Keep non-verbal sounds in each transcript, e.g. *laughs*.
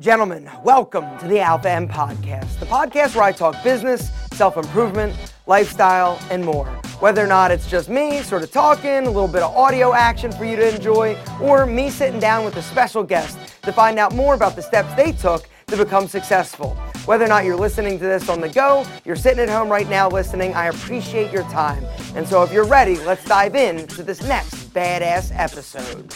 Gentlemen, welcome to the Alpha M Podcast, the podcast where I talk business, self improvement, lifestyle, and more. Whether or not it's just me sort of talking, a little bit of audio action for you to enjoy, or me sitting down with a special guest to find out more about the steps they took to become successful. Whether or not you're listening to this on the go, you're sitting at home right now listening, I appreciate your time. And so if you're ready, let's dive in to this next badass episode.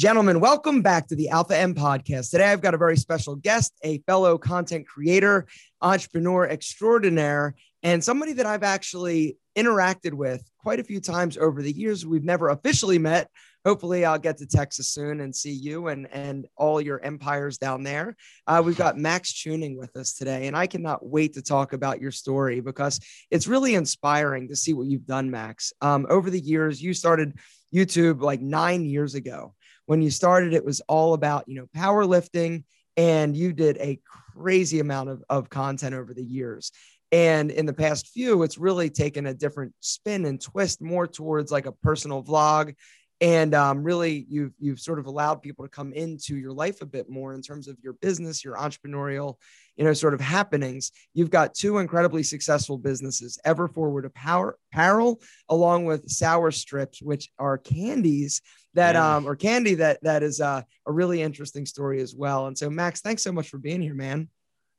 Gentlemen, welcome back to the Alpha M podcast. Today I've got a very special guest, a fellow content creator, entrepreneur extraordinaire, and somebody that I've actually interacted with quite a few times over the years. We've never officially met. Hopefully, I'll get to Texas soon and see you and, and all your empires down there. Uh, we've got Maxx Chewning with us today, and I cannot wait to talk about your story because it's really inspiring to see what you've done, Max. Um, over the years, you started YouTube like nine years ago when you started, it was all about, you know, powerlifting and you did a crazy amount of, of content over the years. And in the past few, it's really taken a different spin and twist more towards like a personal vlog and um, really you've you've sort of allowed people to come into your life a bit more in terms of your business your entrepreneurial you know sort of happenings you've got two incredibly successful businesses ever forward of Power apparel along with sour strips which are candies that yeah. um or candy that that is uh, a really interesting story as well and so max thanks so much for being here man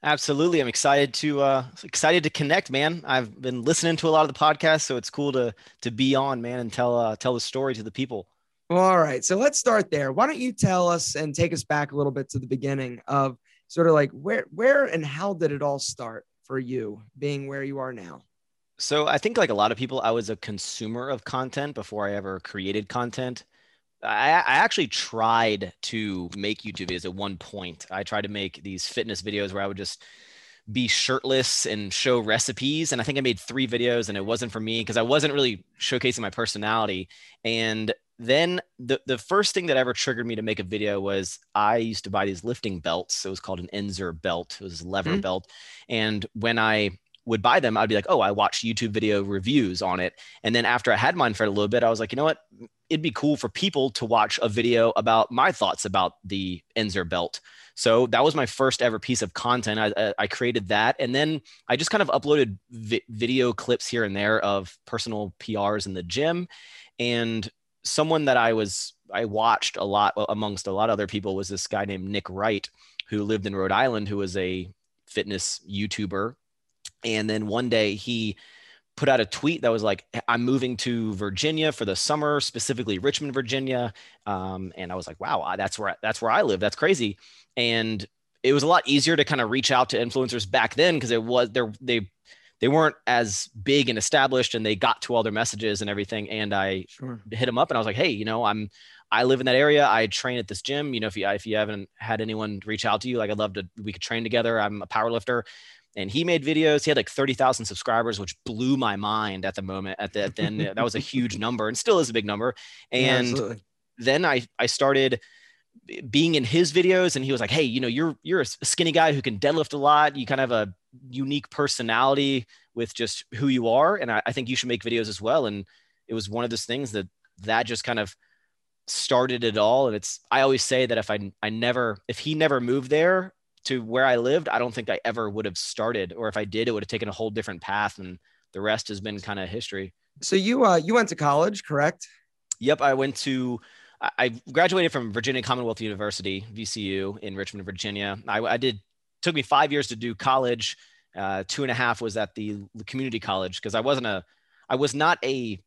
Absolutely. I'm excited to uh excited to connect, man. I've been listening to a lot of the podcasts, so it's cool to to be on, man, and tell uh tell the story to the people. All right. So let's start there. Why don't you tell us and take us back a little bit to the beginning of sort of like where where and how did it all start for you being where you are now? So I think like a lot of people, I was a consumer of content before I ever created content. I, I, actually tried to make YouTube videos at one point. I tried to make these fitness videos where I would just be shirtless and show recipes. And I think I made three videos and it wasn't for me because I wasn't really showcasing my personality. And then the, the first thing that ever triggered me to make a video was I used to buy these lifting belts. It was called an Inzer belt. It was a lever mm-hmm. belt. And when I would buy them, I'd be like, oh, I watched YouTube video reviews on it. And then after I had mine for a little bit, I was like, you know what? It'd be cool for people to watch a video about my thoughts about the Inzer belt. So that was my first ever piece of content. I, I created that. And then I just kind of uploaded vi- video clips here and there of personal PRs in the gym. And someone that I was, I watched a lot amongst a lot of other people was this guy named Nick Wright, who lived in Rhode Island, who was a fitness YouTuber and then one day he put out a tweet that was like, I'm moving to Virginia for the summer, specifically Richmond, Virginia. Um, and I was like, wow, that's where, that's where I live. That's crazy. And it was a lot easier to kind of reach out to influencers back then because it was there, they, they weren't as big and established and they got to all their messages and everything. And I sure. hit them up and I was like, Hey, you know, I'm, I live in that area. I train at this gym. You know, if you, if you haven't had anyone reach out to you, like I'd love to, we could train together. I'm a power lifter and he made videos. He had like 30,000 subscribers, which blew my mind at the moment. At that. then *laughs* that was a huge number and still is a big number. And yeah, then I I started being in his videos and he was like, "Hey, you know, you're you're a skinny guy who can deadlift a lot. You kind of have a unique personality with just who you are, and I, I think you should make videos as well." And it was one of those things that that just kind of started it all. And it's I always say that if I I never if he never moved there, to where I lived, I don't think I ever would have started, or if I did, it would have taken a whole different path, and the rest has been kind of history. So you uh, you went to college, correct? Yep, I went to. I graduated from Virginia Commonwealth University, VCU, in Richmond, Virginia. I, I did took me five years to do college. Uh, two and a half was at the community college because I wasn't a, I was not a,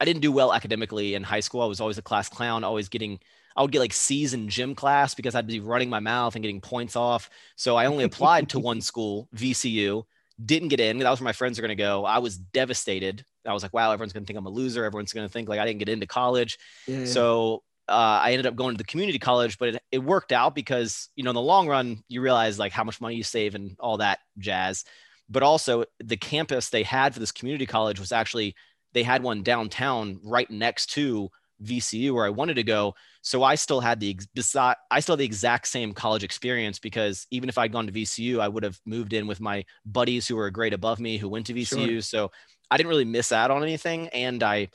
I didn't do well academically in high school. I was always a class clown, always getting I would get like C's in gym class because I'd be running my mouth and getting points off. So I only applied to one school, VCU, didn't get in. That was where my friends are going to go. I was devastated. I was like, wow, everyone's going to think I'm a loser. Everyone's going to think like I didn't get into college. Yeah. So uh, I ended up going to the community college, but it, it worked out because, you know, in the long run, you realize like how much money you save and all that jazz. But also the campus they had for this community college was actually, they had one downtown right next to VCU where I wanted to go. So I still had the I still had the exact same college experience because even if I'd gone to VCU, I would have moved in with my buddies who were a grade above me who went to VCU. Sure. So I didn't really miss out on anything, and I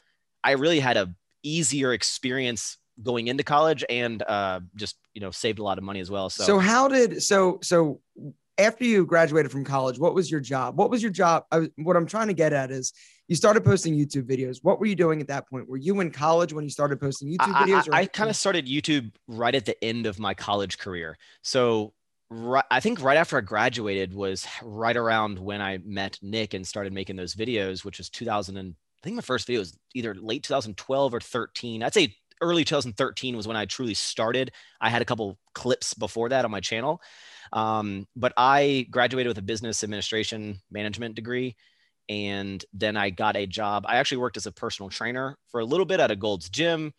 I really had a easier experience going into college and uh, just you know saved a lot of money as well. So So how did so so after you graduated from college, what was your job? What was your job? I was, what I'm trying to get at is you started posting YouTube videos. What were you doing at that point? Were you in college when you started posting YouTube I, videos? I, I kind of started YouTube right at the end of my college career. So right, I think right after I graduated was right around when I met Nick and started making those videos, which was 2000 and I think my first video was either late 2012 or 13. I'd say early 2013 was when I truly started. I had a couple clips before that on my channel. Um, but I graduated with a business administration management degree. And then I got a job. I actually worked as a personal trainer for a little bit at a Gold's Gym.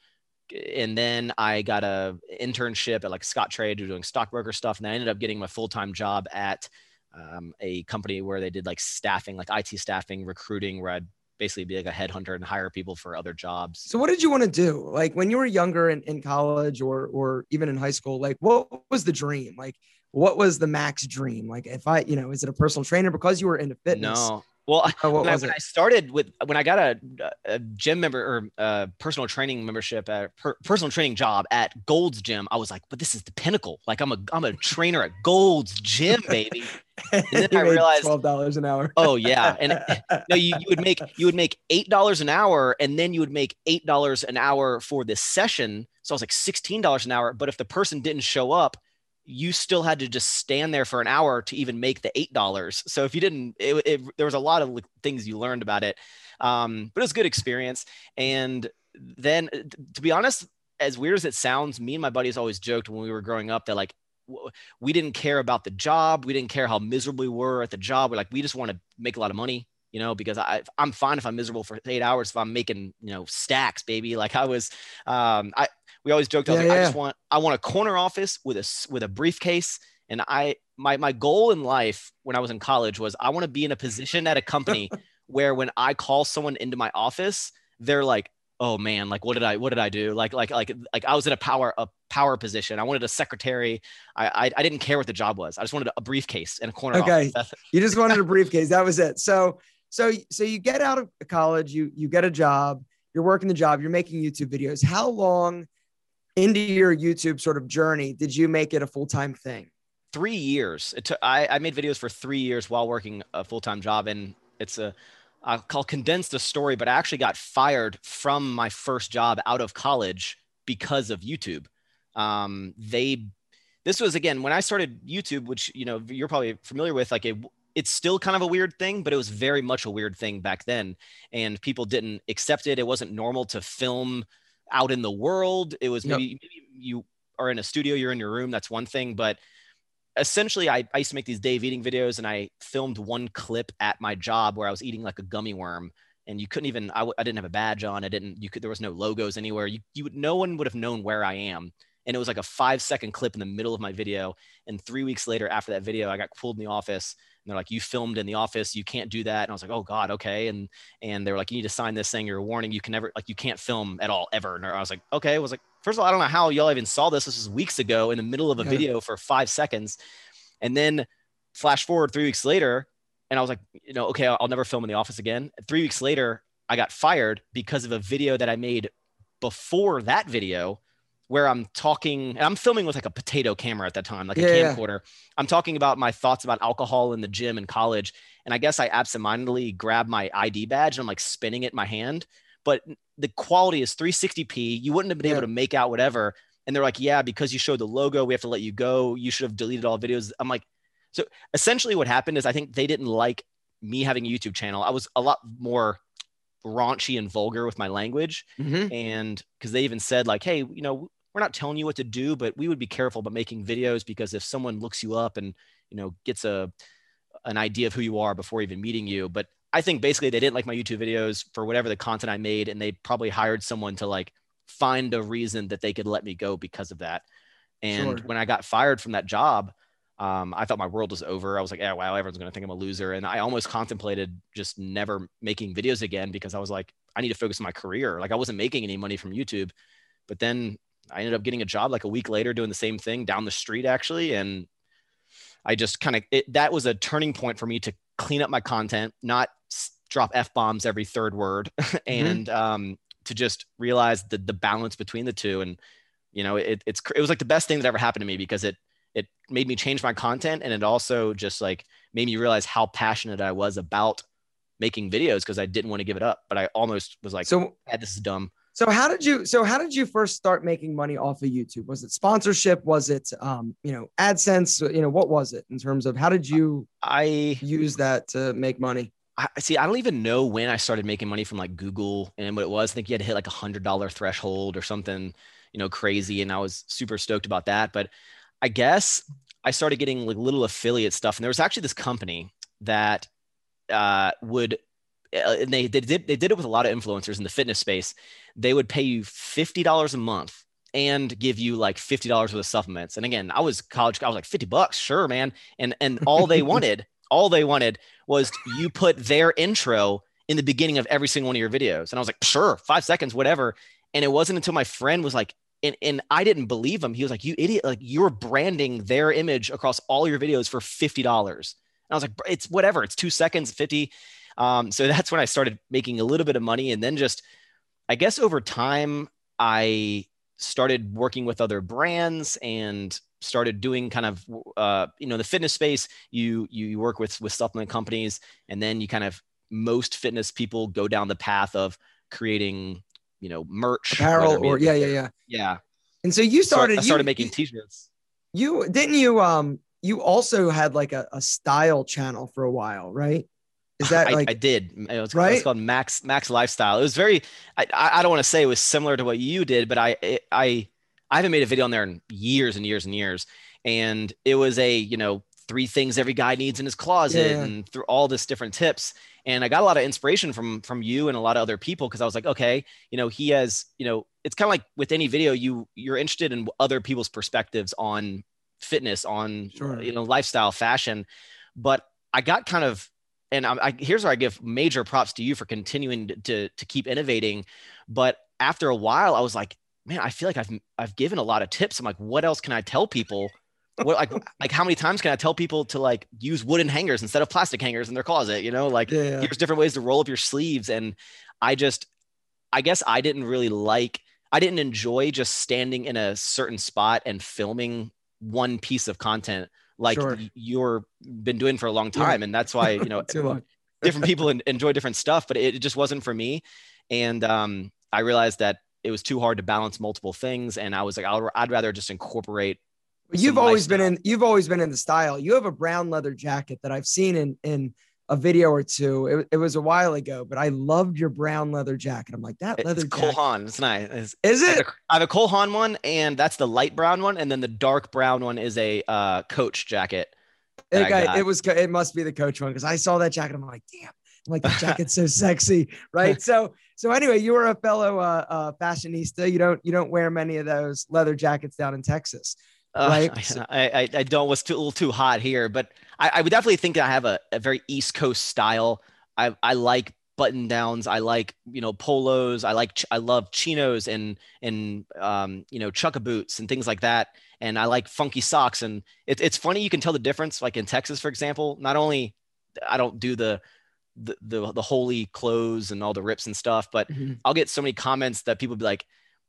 And then I got a internship at like Scottrade doing stockbroker stuff. And I ended up getting my full-time job at um, a company where they did like staffing, like IT staffing, recruiting, where I'd basically be like a headhunter and hire people for other jobs. So what did you want to do? Like when you were younger in, in college or or even in high school, like what was the dream? Like what was the max dream? Like if I, you know, is it a personal trainer because you were into fitness? No. Well, Oh, when, I, when? I started with when I got a, a gym member or a personal training membership a per, personal training job at Gold's Gym, I was like, but this is the pinnacle. Like I'm a I'm a trainer at Gold's Gym, baby. And then *laughs* I realized- twelve dollars an hour. Oh yeah, and *laughs* no, you, you would make you would make eight dollars an hour, and then you would make eight dollars an hour for this session. So I was like sixteen dollars an hour. But if the person didn't show up, you still had to just stand there for an hour to even make the eight dollars. So if you didn't, it, it, there was a lot of things you learned about it. Um, but it was a good experience. And then, uh, to be honest, as weird as it sounds, me and my buddies always joked when we were growing up that like we didn't care about the job. We didn't care how miserable we were at the job. We're like, we just want to make a lot of money, you know, because I, I'm fine if I'm miserable for eight hours, if I'm making, you know, stacks, baby. Like I was, um, I, we always joked, I, Yeah, like, I just want, I want a corner office with a, with a briefcase. And I, my, my goal in life when I was in college was I want to be in a position at a company *laughs* where when I call someone into my office, they're like, oh man, like what did I what did I do? Like like like like I was in a power a power position. I wanted a secretary. I I, I didn't care what the job was. I just wanted a briefcase and a corner Okay. office. You just wanted a *laughs* briefcase. That was it. So so so you get out of college, you you get a job, you're working the job, you're making YouTube videos. How long into your YouTube sort of journey did you make it a full-time thing? Three years. It took. I, I made videos for three years while working a full time job, and it's a. I'll I'll condense the story, but I actually got fired from my first job out of college because of YouTube. Um, they, this was again when I started YouTube, which you know you're probably familiar with. Like a, it's still kind of a weird thing, but it was very much a weird thing back then, and people didn't accept it. It wasn't normal to film out in the world. It was Yep. maybe, maybe you are in a studio, you're in your room. That's one thing, but essentially I, I used to make these Dave eating videos and I filmed one clip at my job where I was eating like a gummy worm and you couldn't even, I w- I didn't have a badge on. I didn't, you could, there was no logos anywhere. You, you would, no one would have known where I am. And it was like a five second clip in the middle of my video. And three weeks later after that video, I got pulled in the office and they're like, you filmed in the office. You can't do that. And I was like, oh God. Okay. And, and they were like, you need to sign this saying you're a warning. You can never, like, you can't film at all ever. And I was like, okay. I was like, first of all, I don't know how y'all even saw this. This was weeks ago in the middle of a Yeah. video for five seconds. And then flash forward three weeks later, and I was like, you know, okay, I'll never film in the office again. Three weeks later, I got fired because of a video that I made before that video where I'm talking, and I'm filming with like a potato camera at that time, like Yeah, a yeah. camcorder. I'm talking about my thoughts about alcohol in the gym in college. And I guess I absentmindedly grabbed my ID badge and I'm like spinning it in my hand. But the quality is 360p. You wouldn't have been Yeah. able to make out whatever. And they're like, yeah, because you showed the logo, we have to let you go. You should have deleted all videos. I'm like, so essentially what happened is I think they didn't like me having a YouTube channel. I was a lot more raunchy and vulgar with my language. Mhm. And because they even said, like, hey, you know, we're not telling you what to do, but we would be careful about making videos because if someone looks you up and, you know, gets a an idea of who you are before even meeting you. But I think basically they didn't like my YouTube videos for whatever the content I made, and they probably hired someone to like find a reason that they could let me go because of that. And Sure. when I got fired from that job, um, I thought my world was over. I was like, yeah, wow, everyone's going to think I'm a loser. And I almost contemplated just never making videos again because I was like, I need to focus on my career. Like I wasn't making any money from YouTube. But then I ended up getting a job like a week later doing the same thing down the street actually. And I just kind of, that was a turning point for me to clean up my content, not drop F bombs every third word *laughs* and um, to just realize the the balance between the two and you know it, it's it was like the best thing that ever happened to me because it it made me change my content and it also just like made me realize how passionate I was about making videos because I didn't want to give it up but I almost was like so yeah, this is dumb so how did you so how did you first start making money off of YouTube? Was it sponsorship? Was it um, you know, AdSense? You know, what was it in terms of how did you I use that to make money? I see. I don't even know when I started making money from like Google and what it was. I think you had to hit like a hundred dollar threshold or something, you know, crazy. And I was super stoked about that. But I guess I started getting like little affiliate stuff. And there was actually this company that uh, would uh, and they, they did they did it with a lot of influencers in the fitness space. They would pay you fifty dollars a month and give you like fifty dollars worth of supplements. And again, I was college, I was like fifty bucks, sure, man. And and all they *laughs* wanted, all they wanted was you put their intro in the beginning of every single one of your videos. And I was like, sure, five seconds, whatever. And it wasn't until my friend was like, and, and I didn't believe him. He was like, you idiot, like you're branding their image across all your videos for fifty dollars. And I was like, it's whatever, it's two seconds, 50. Um, so *laughs* that's when I started making a little bit of money. And then just, I guess over time, I started working with other brands and started doing kind of uh, you know the fitness space. You you work with with supplement companies and then you kind of most fitness people go down the path of creating you know merch apparel or yeah yeah yeah. Yeah. And so you started so I started you, making t-shirts. You didn't you um you also had like a, a style channel for a while right is that like I, I did? It was, right? it was called Max Max Lifestyle. It was very. I I don't want to say it was similar to what you did, but I I I haven't made a video on there in years and years and years, and it was a you know three things every guy needs in his closet yeah. and through all this different tips and i got a lot of inspiration from from you and a lot of other people because i was like okay you know he has you know it's kind of like with any video you you're interested in other people's perspectives on fitness on sure. you know lifestyle fashion but i got kind of and I, I, here's where I give major props to you for continuing to, to keep innovating. But after a while, I was like, man, I feel like I've I've given a lot of tips. I'm like, what else can I tell people? What like *laughs* like how many times can I tell people to like use wooden hangers instead of plastic hangers in their closet? You know, like yeah. here's different ways to roll up your sleeves. And I just, I guess I didn't really like. I didn't enjoy just standing in a certain spot and filming one piece of content like sure. you're been doing for a long time. Yeah. And that's why, you *laughs* know, different people enjoy different stuff, but it, just wasn't for me. And um, I realized that it was too hard to balance multiple things. And I was like, i would rather just incorporate. You've always been in, you've always been in the style. You have a brown leather jacket that I've seen in, in a video or two. It, it, was a while ago, but I loved your brown leather jacket. I'm like that leather. It's Cole Haan. It's nice. It's, is it? I have, a, I have a Cole Haan one, and that's the light brown one, and then the dark brown one is a uh, Coach jacket. It, got, it was. It must be the Coach one because I saw that jacket. I'm like, damn. I'm like the jacket's so *laughs* sexy, right? So, *laughs* so anyway, you were a fellow uh, uh, fashionista. You don't you don't wear many of those leather jackets down in Texas. Uh, right. I, I, I don't was too, a little too hot here, but I, I would definitely think I have a, a very East Coast style. I, I like button downs. I like, you know, polos. I like, I love chinos and, and, um, you know, chukka boots and things like that. And I like funky socks. And it, it's funny. You can tell the difference. Like in Texas, for example, not only I don't do the, the, the, the holy clothes and all the rips and stuff, but mm-hmm. I'll get so many comments that people be like,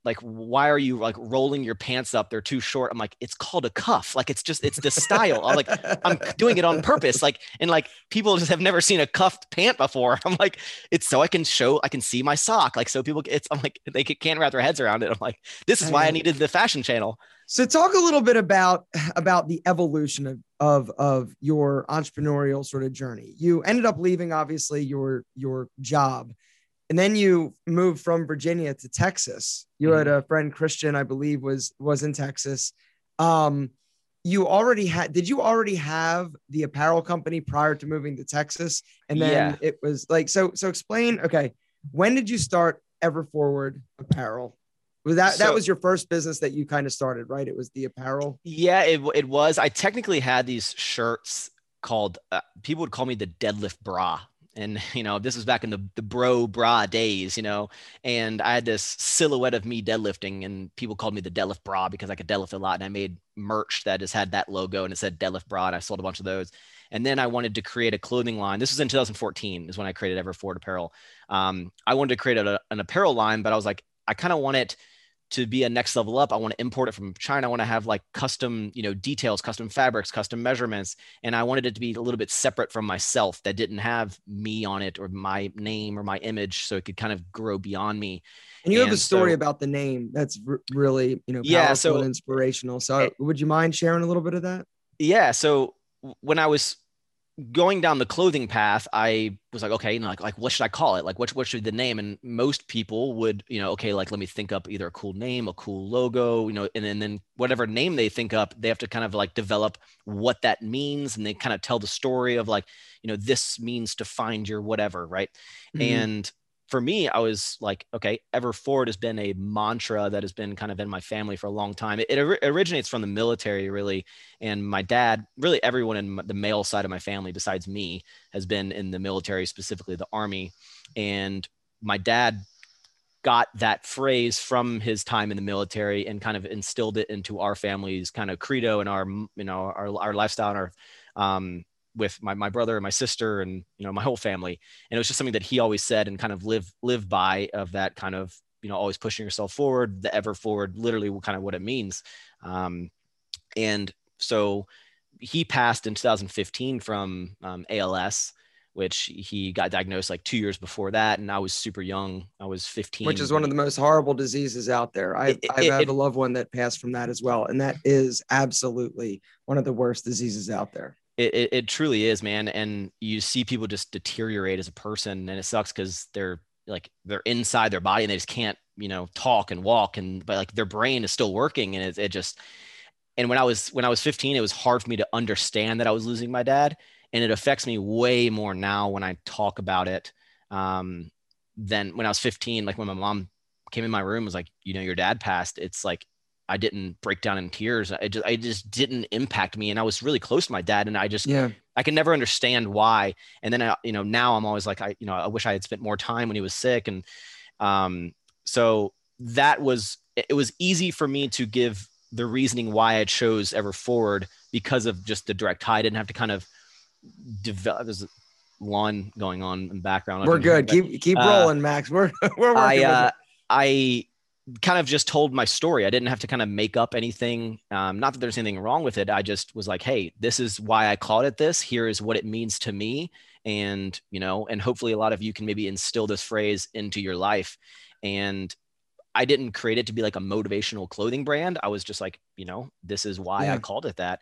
like why are you like rolling your pants up? They're too short. I'm like it's called a cuff. Like it's just it's the style. I'm like i'm *laughs* doing it on purpose. Like and like people just have never seen a cuffed pant before. *laughs* I'm like it's so i can show i can see my sock. Like so people it's i'm like they can't wrap their heads around it. I'm like this is why i needed the fashion channel. So talk a little bit about *laughs* about the evolution of of of your entrepreneurial sort of journey. You ended up leaving obviously your your job and then you moved from Virginia to Texas. You mm-hmm. had a friend Christian, I believe, was was in Texas. Um, you already had did you already have the apparel company prior to moving to Texas? And then yeah. it was like so so explain, okay, when did you start Ever Forward Apparel? Was that so, that was your first business that you kind of started, right? It was the apparel. Yeah, it, it was. I technically had these shirts called uh, people would call me the deadlift bra and *laughs* you know this was back in the the bro bra days, you know, and I had this silhouette of me deadlifting, and people called me the deadlift bra because I could deadlift a lot, and I made merch that just had that logo and it said deadlift bra, and I sold a bunch of those. And then I wanted to create a clothing line. This was in 2014 is when I created Ever Forward Apparel. Um, I wanted to create a, an apparel line, but I was like, I kind of want it to be a next level up i want to import it from china. I want to have like custom you know details custom fabrics custom measurements and i wanted it to be a little bit separate from myself that didn't have me on it or my name or my image so it could kind of grow beyond me. And you and have a story so, about the name that's r- really you know yeah so inspirational. So it, would you mind sharing a little bit of that? Yeah so when i was going down the clothing path, I was like, okay, you know, like, like what should I call it? Like, what, what should be the name? And most people would, you know, okay, like let me think up either a cool name, a cool logo, you know, and, and then whatever name they think up, they have to kind of like develop what that means, and they kind of tell the story of like, you know, this means to find your whatever, right? Mm-hmm. And for me, I was like, okay, ever forward has been a mantra that has been kind of in my family for a long time. It, it originates from the military, really. And my dad, really everyone in the male side of my family, besides me, has been in the military, specifically the army. And my dad got that phrase from his time in the military and kind of instilled it into our family's kind of credo and our, you know, our, our lifestyle and our, um, with my, my brother and my sister and you know my whole family and it was just something that he always said and kind of live live by of that kind of you know always pushing yourself forward the ever forward literally kind of what it means um, and so he passed in 2015 from um, als which he got diagnosed like two years before that. And I was super young. I was 15. Which is one of the most horrible diseases out there. I, I have it, a loved one that passed from that as well. And that is absolutely one of the worst diseases out there. It, it, it, truly is, man. And you see people just deteriorate as a person, and it sucks because they're like they're inside their body and they just can't, you know, talk and walk, and but like their brain is still working, and it, it just. And when I was when I was 15, it was hard for me to understand that I was losing my dad, and it affects me way more now when I talk about it um, than when I was 15. Like when my mom came in my room, was like, you know, your dad passed. It's like I didn't break down in tears. I just, I just didn't impact me. And I was really close to my dad. And I just, yeah, I can never understand why. And then, I, you know, now I'm always like, I, you know, I wish I had spent more time when he was sick. And um, so that was, it was easy for me to give the reasoning why I chose Ever Forward because of just the direct tie. I didn't have to kind of develop. There's a lawn going on in the background. We're good. keep keep uh, rolling, Max. We're *laughs* we're working. I, uh, I kind of just told my story. I didn't have to kind of make up anything. Um, not that there's anything wrong with it. I just was like, hey, this is why I called it this. Here is what it means to me. And, you know, and hopefully a lot of you can maybe instill this phrase into your life. And I didn't create it to be like a motivational clothing brand. I was just like, you know, this is why yeah. I called it that.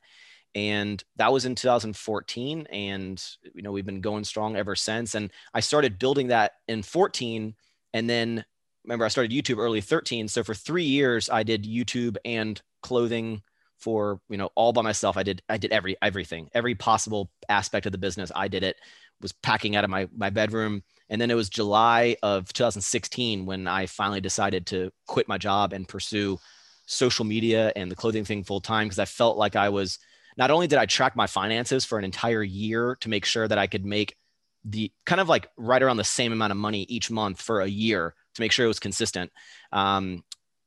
And that was in 2014. And, you know, we've been going strong ever since. And I started building that in 14. And then remember I started YouTube early 13. So for three years, I did YouTube and clothing for, you know, all by myself. I did, I did every, everything, every possible aspect of the business. I did it, was packing out of my, my bedroom. And then it was July of 2016 when I finally decided to quit my job and pursue social media and the clothing thing full time because I felt like I was not only did I track my finances for an entire year to make sure that I could make the kind of like right around the same amount of money each month for a year to make sure it was consistent. Um,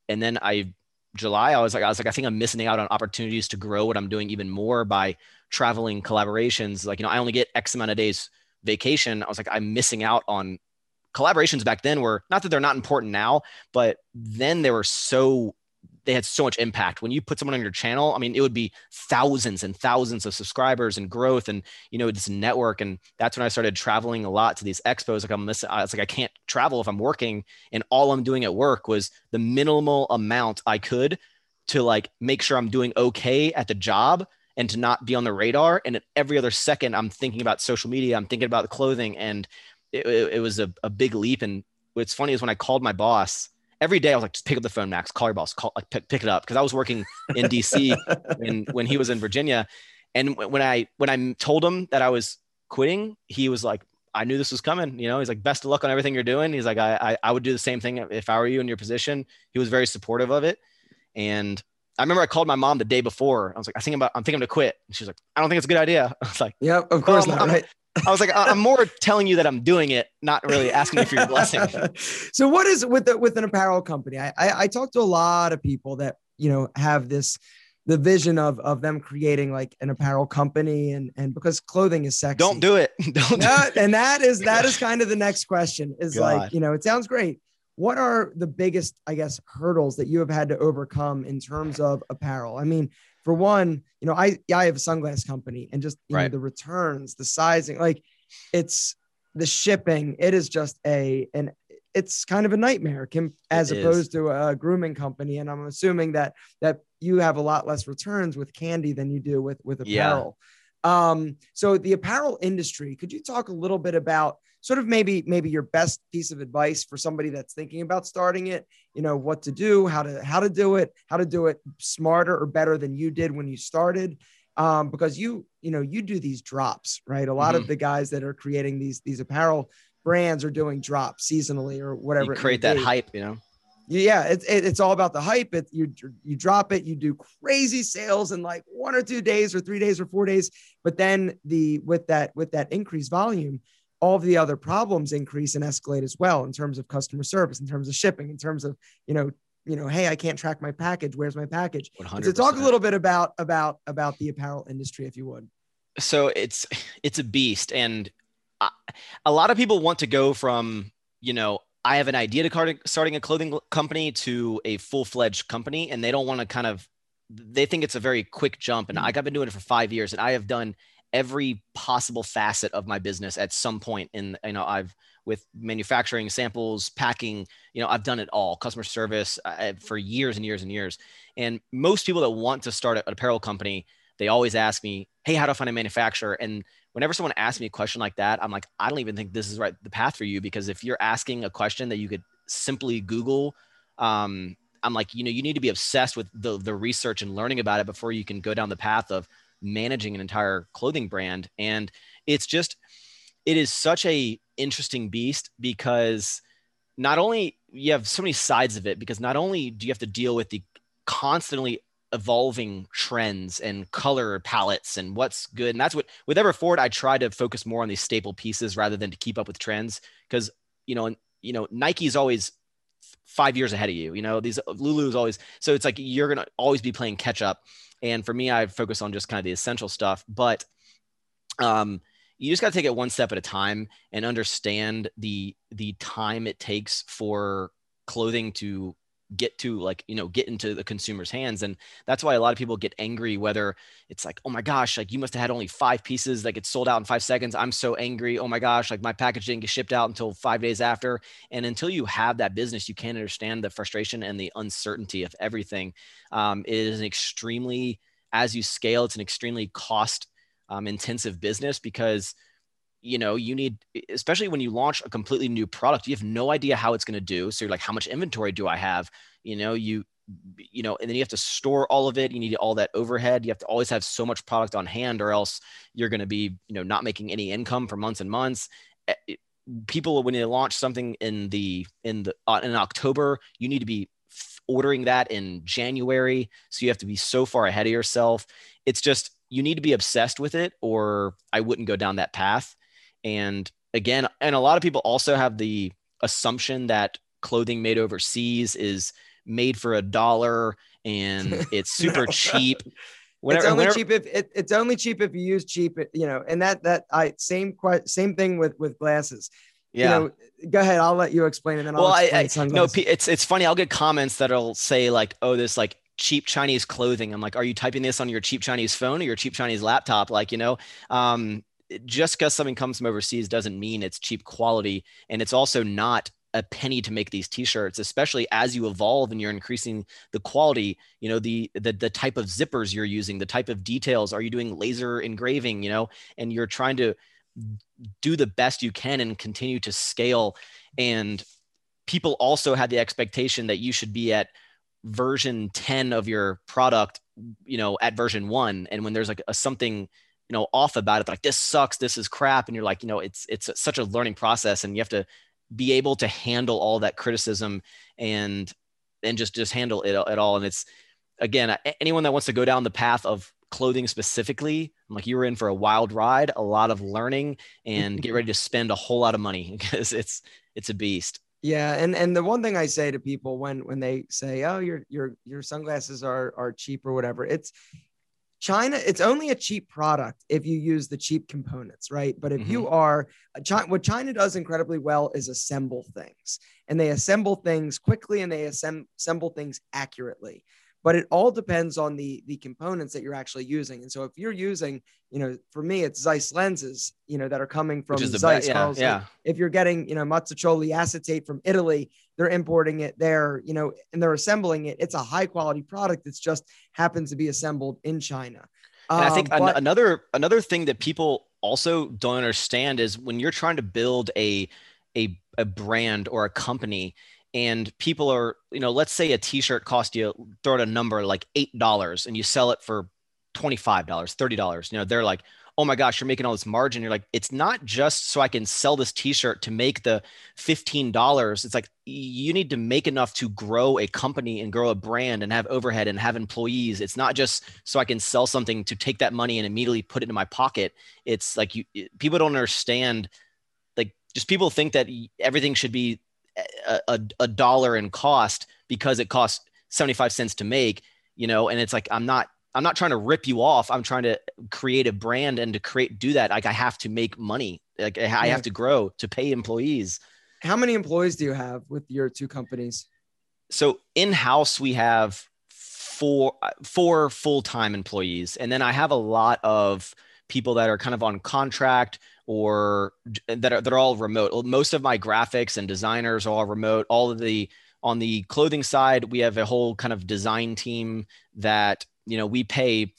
and then I, July, I was like, I was like, I think I'm missing out on opportunities to grow what I'm doing even more by traveling collaborations. Like, you know, I only get X amount of days vacation. I was like, I'm missing out on collaborations back then were not that they're not important now, but then they were so they had so much impact. When you put someone on your channel, I mean, it would be thousands and thousands of subscribers and growth and, you know, this network. And that's when I started traveling a lot to these expos. Like I'm missing, it's like, I can't travel if I'm working and all I'm doing at work was the minimal amount I could to like make sure I'm doing okay at the job and to not be on the radar. And every other second, I'm thinking about social media, I'm thinking about the clothing. And it, it, it was a, a big leap. And what's funny is when I called my boss, every day I was like, just pick up the phone, Max, call your boss, call, like, pick, pick it up. Cause I was working in DC *laughs* when, when he was in Virginia. And when I, when I told him that I was quitting, he was like, I knew this was coming. You know, he's like, best of luck on everything you're doing. He's like, I, I, I would do the same thing if I were you in your position. He was very supportive of it. And I remember I called my mom the day before. I was like, I think about, I'm thinking to quit. And she's like, I don't think it's a good idea. *laughs* I was like, yeah, of course not. Right. I was like, I'm more telling you that I'm doing it, not really asking you for your blessing. *laughs* so what is with the, with an apparel company? I, I I talk to a lot of people that you know have this the vision of of them creating like an apparel company and and because clothing is sexy. Don't do it. *laughs* Don't. do it. And that is that is kind of the next question. Is God. like you know it sounds great. What are the biggest I guess hurdles that you have had to overcome in terms of apparel? I mean, for one, you know, I I have a sunglass company and just you right. know the returns, the sizing, like it's the shipping. It is just a an it's kind of a nightmare Kim, as it opposed is. to a grooming company. And I'm assuming that that you have a lot less returns with candy than you do with with apparel. Yeah. Um, so the apparel industry, could you talk a little bit about sort of maybe maybe your best piece of advice for somebody that's thinking about starting it? You know what to do, how to how to do it, how to do it smarter or better than you did when you started. Um, because you you know you do these drops right a lot mm-hmm. of the guys that are creating these these apparel brands are doing drops seasonally or whatever. You create that be. hype, you know. Yeah, it's it, it's all about the hype. It you you drop it, you do crazy sales in like one or two days or three days or four days, but then the with that with that increased volume, all of the other problems increase and escalate as well in terms of customer service, in terms of shipping, in terms of you know you know hey i can't track my package where's my package 100%. so talk a little bit about about about the apparel industry if you would so it's it's a beast and a lot of people want to go from, you know, I have an idea to starting a clothing company to a full fledged company, and they don't want to kind of, they think it's a very quick jump. And mm-hmm. I've been doing it for five years, and I have done every possible facet of my business at some point in, you know, I've with manufacturing samples, packing, you know, I've done it all, customer service I, for years and years and years. And most people that want to start an apparel company, they always ask me, Hey, how do I find a manufacturer? And whenever someone asks me a question like that, I'm like, I don't even think this is right the path for you because if you're asking a question that you could simply Google, um, I'm like, you know, you need to be obsessed with the the research and learning about it before you can go down the path of managing an entire clothing brand. And it's just, it is such a interesting beast because not only you have so many sides of it because not only do you have to deal with the constantly evolving trends and color palettes and what's good. And that's what with Everforward, I try to focus more on these staple pieces rather than to keep up with trends. Cause you know, you know, Nike's always five years ahead of you, you know, these Lulu's always, so it's like, you're going to always be playing catch up. And for me, I focus on just kind of the essential stuff, but, um, you just got to take it one step at a time and understand the the time it takes for clothing to get to like you know get into the consumer's hands and that's why a lot of people get angry whether it's like oh my gosh like you must have had only five pieces that get sold out in five seconds. I'm so angry. Oh my gosh like my package didn't get shipped out until five days after. And until you have that business you can't understand the frustration and the uncertainty of everything. Um, it is an extremely as you scale it's an extremely cost um, intensive business because you know you need especially when you launch a completely new product you have no idea how it's going to do. So you're like how much inventory do i have? You know you you know and then you have to store all of it. You need all that overhead. You have to always have so much product on hand or else you're going to be you know not making any income for months and months. People when they launch something in the in the uh, in october you need to be ordering that in january. So you have to be so far ahead of yourself. It's just you need to be obsessed with it or i wouldn't go down that path and again, and a lot of people also have the assumption that clothing made overseas is made for a dollar and *laughs* it's super cheap. Whenever, it's only whenever, cheap if it, it's only cheap if you use cheap, you know, and that that I same same thing with with glasses. Yeah. You know, go ahead. I'll let you explain it. Then I'll well, I, I no, it's it's funny. I'll get comments that'll say like, "Oh, this like cheap Chinese clothing." I'm like, "Are you typing this on your cheap Chinese phone or your cheap Chinese laptop?" Like, you know, um, just because something comes from overseas doesn't mean it's cheap quality. And it's also not a penny to make these t-shirts especially as you evolve and you're increasing the quality you know the, the the type of zippers you're using the type of details. Are you doing laser engraving you know? And you're trying to do the best you can and continue to scale. And people also had the expectation that you should be at version 10 of your product you know at version 1 and when there's like a something you know off about it like this sucks this is crap and you're like you know it's it's such a learning process and you have to be able to handle all that criticism and and just just handle it at all and it's again anyone that wants to go down the path of clothing specifically, I'm like, you were in for a wild ride, a lot of learning, and get mm-hmm. ready to spend a whole lot of money *laughs* because it's it's a beast. Yeah, and and the one thing I say to people when when they say, "Oh, your your your sunglasses are are cheap or whatever," it's China, it's only a cheap product if you use the cheap components, right? But if mm-hmm. you are, China, what China does incredibly well is assemble things, and they assemble things quickly and they assemble things accurately but it all depends on the the components that you're actually using. And so if you're using, you know, for me, it's Zeiss lenses, you know, that are coming from Zeiss. Be- yeah, yeah. if you're getting, you know, Mazzucchelli acetate from Italy, they're importing it there, you know, and they're assembling it. It's a high quality product. It's just happens to be assembled in China. And um, I think um, but- another another thing that people also don't understand is when you're trying to build a a, a brand or a company and people are, you know, let's say a t-shirt cost you, throw out a number like $8 and you sell it for $25, $30. You know, they're like, oh my gosh, you're making all this margin. You're like, it's not just so I can sell this t-shirt to make the $15. It's like you need to make enough to grow a company and grow a brand and have overhead and have employees. It's not just so I can sell something to take that money and immediately put it in my pocket. It's like you people don't understand like just people think that everything should be a, a, dollar in cost because it costs 75 cents to make, you know, and it's like, I'm not, I'm not trying to rip you off. I'm trying to create a brand and to create, do that. Like I have to make money. Like I yeah. have to grow to pay employees. How many employees do you have with your two companies? So in-house, we have four, four full-time employees. And then I have a lot of people that are kind of on contract or that are, that are all remote. Most of my graphics and designers are all remote. All of the on the clothing side, we have a whole kind of design team that you know we pay.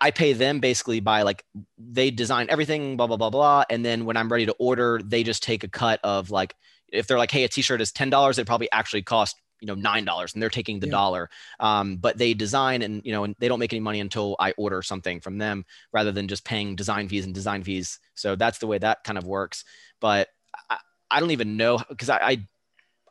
I pay them basically by like they design everything, blah blah blah blah, and then when I'm ready to order, they just take a cut of like if they're like, hey, a T-shirt is ten dollars, it probably actually cost you know nine dollars and they're taking the yeah. dollar um, but they design and you know and they don't make any money until i order something from them rather than just paying design fees and design fees so that's the way that kind of works but i, I don't even know because I, I,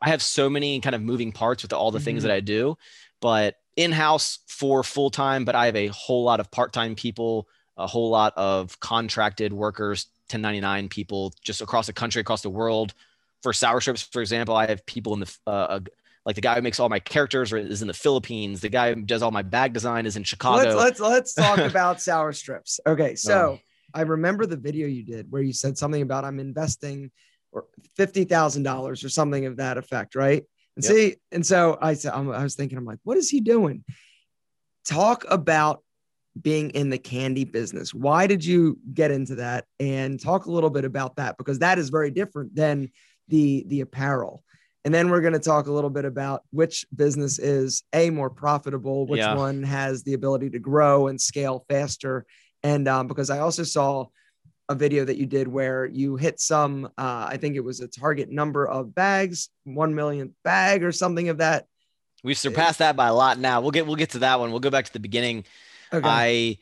I have so many kind of moving parts with all the mm-hmm. things that i do but in-house for full-time but i have a whole lot of part-time people a whole lot of contracted workers 1099 people just across the country across the world for sour strips for example i have people in the uh, like the guy who makes all my characters is in the Philippines. The guy who does all my bag design is in Chicago. Let's let's, let's talk *laughs* about sour strips. Okay, so oh. I remember the video you did where you said something about I'm investing or fifty thousand dollars or something of that effect, right? And yep. see, and so I said I was thinking, I'm like, what is he doing? Talk about being in the candy business. Why did you get into that? And talk a little bit about that because that is very different than the the apparel. And then we're going to talk a little bit about which business is a more profitable, which yeah. one has the ability to grow and scale faster. And um, because I also saw a video that you did where you hit some, uh, I think it was a target number of bags, one millionth bag or something of that. We've surpassed that by a lot now. We'll get we'll get to that one. We'll go back to the beginning. Okay. I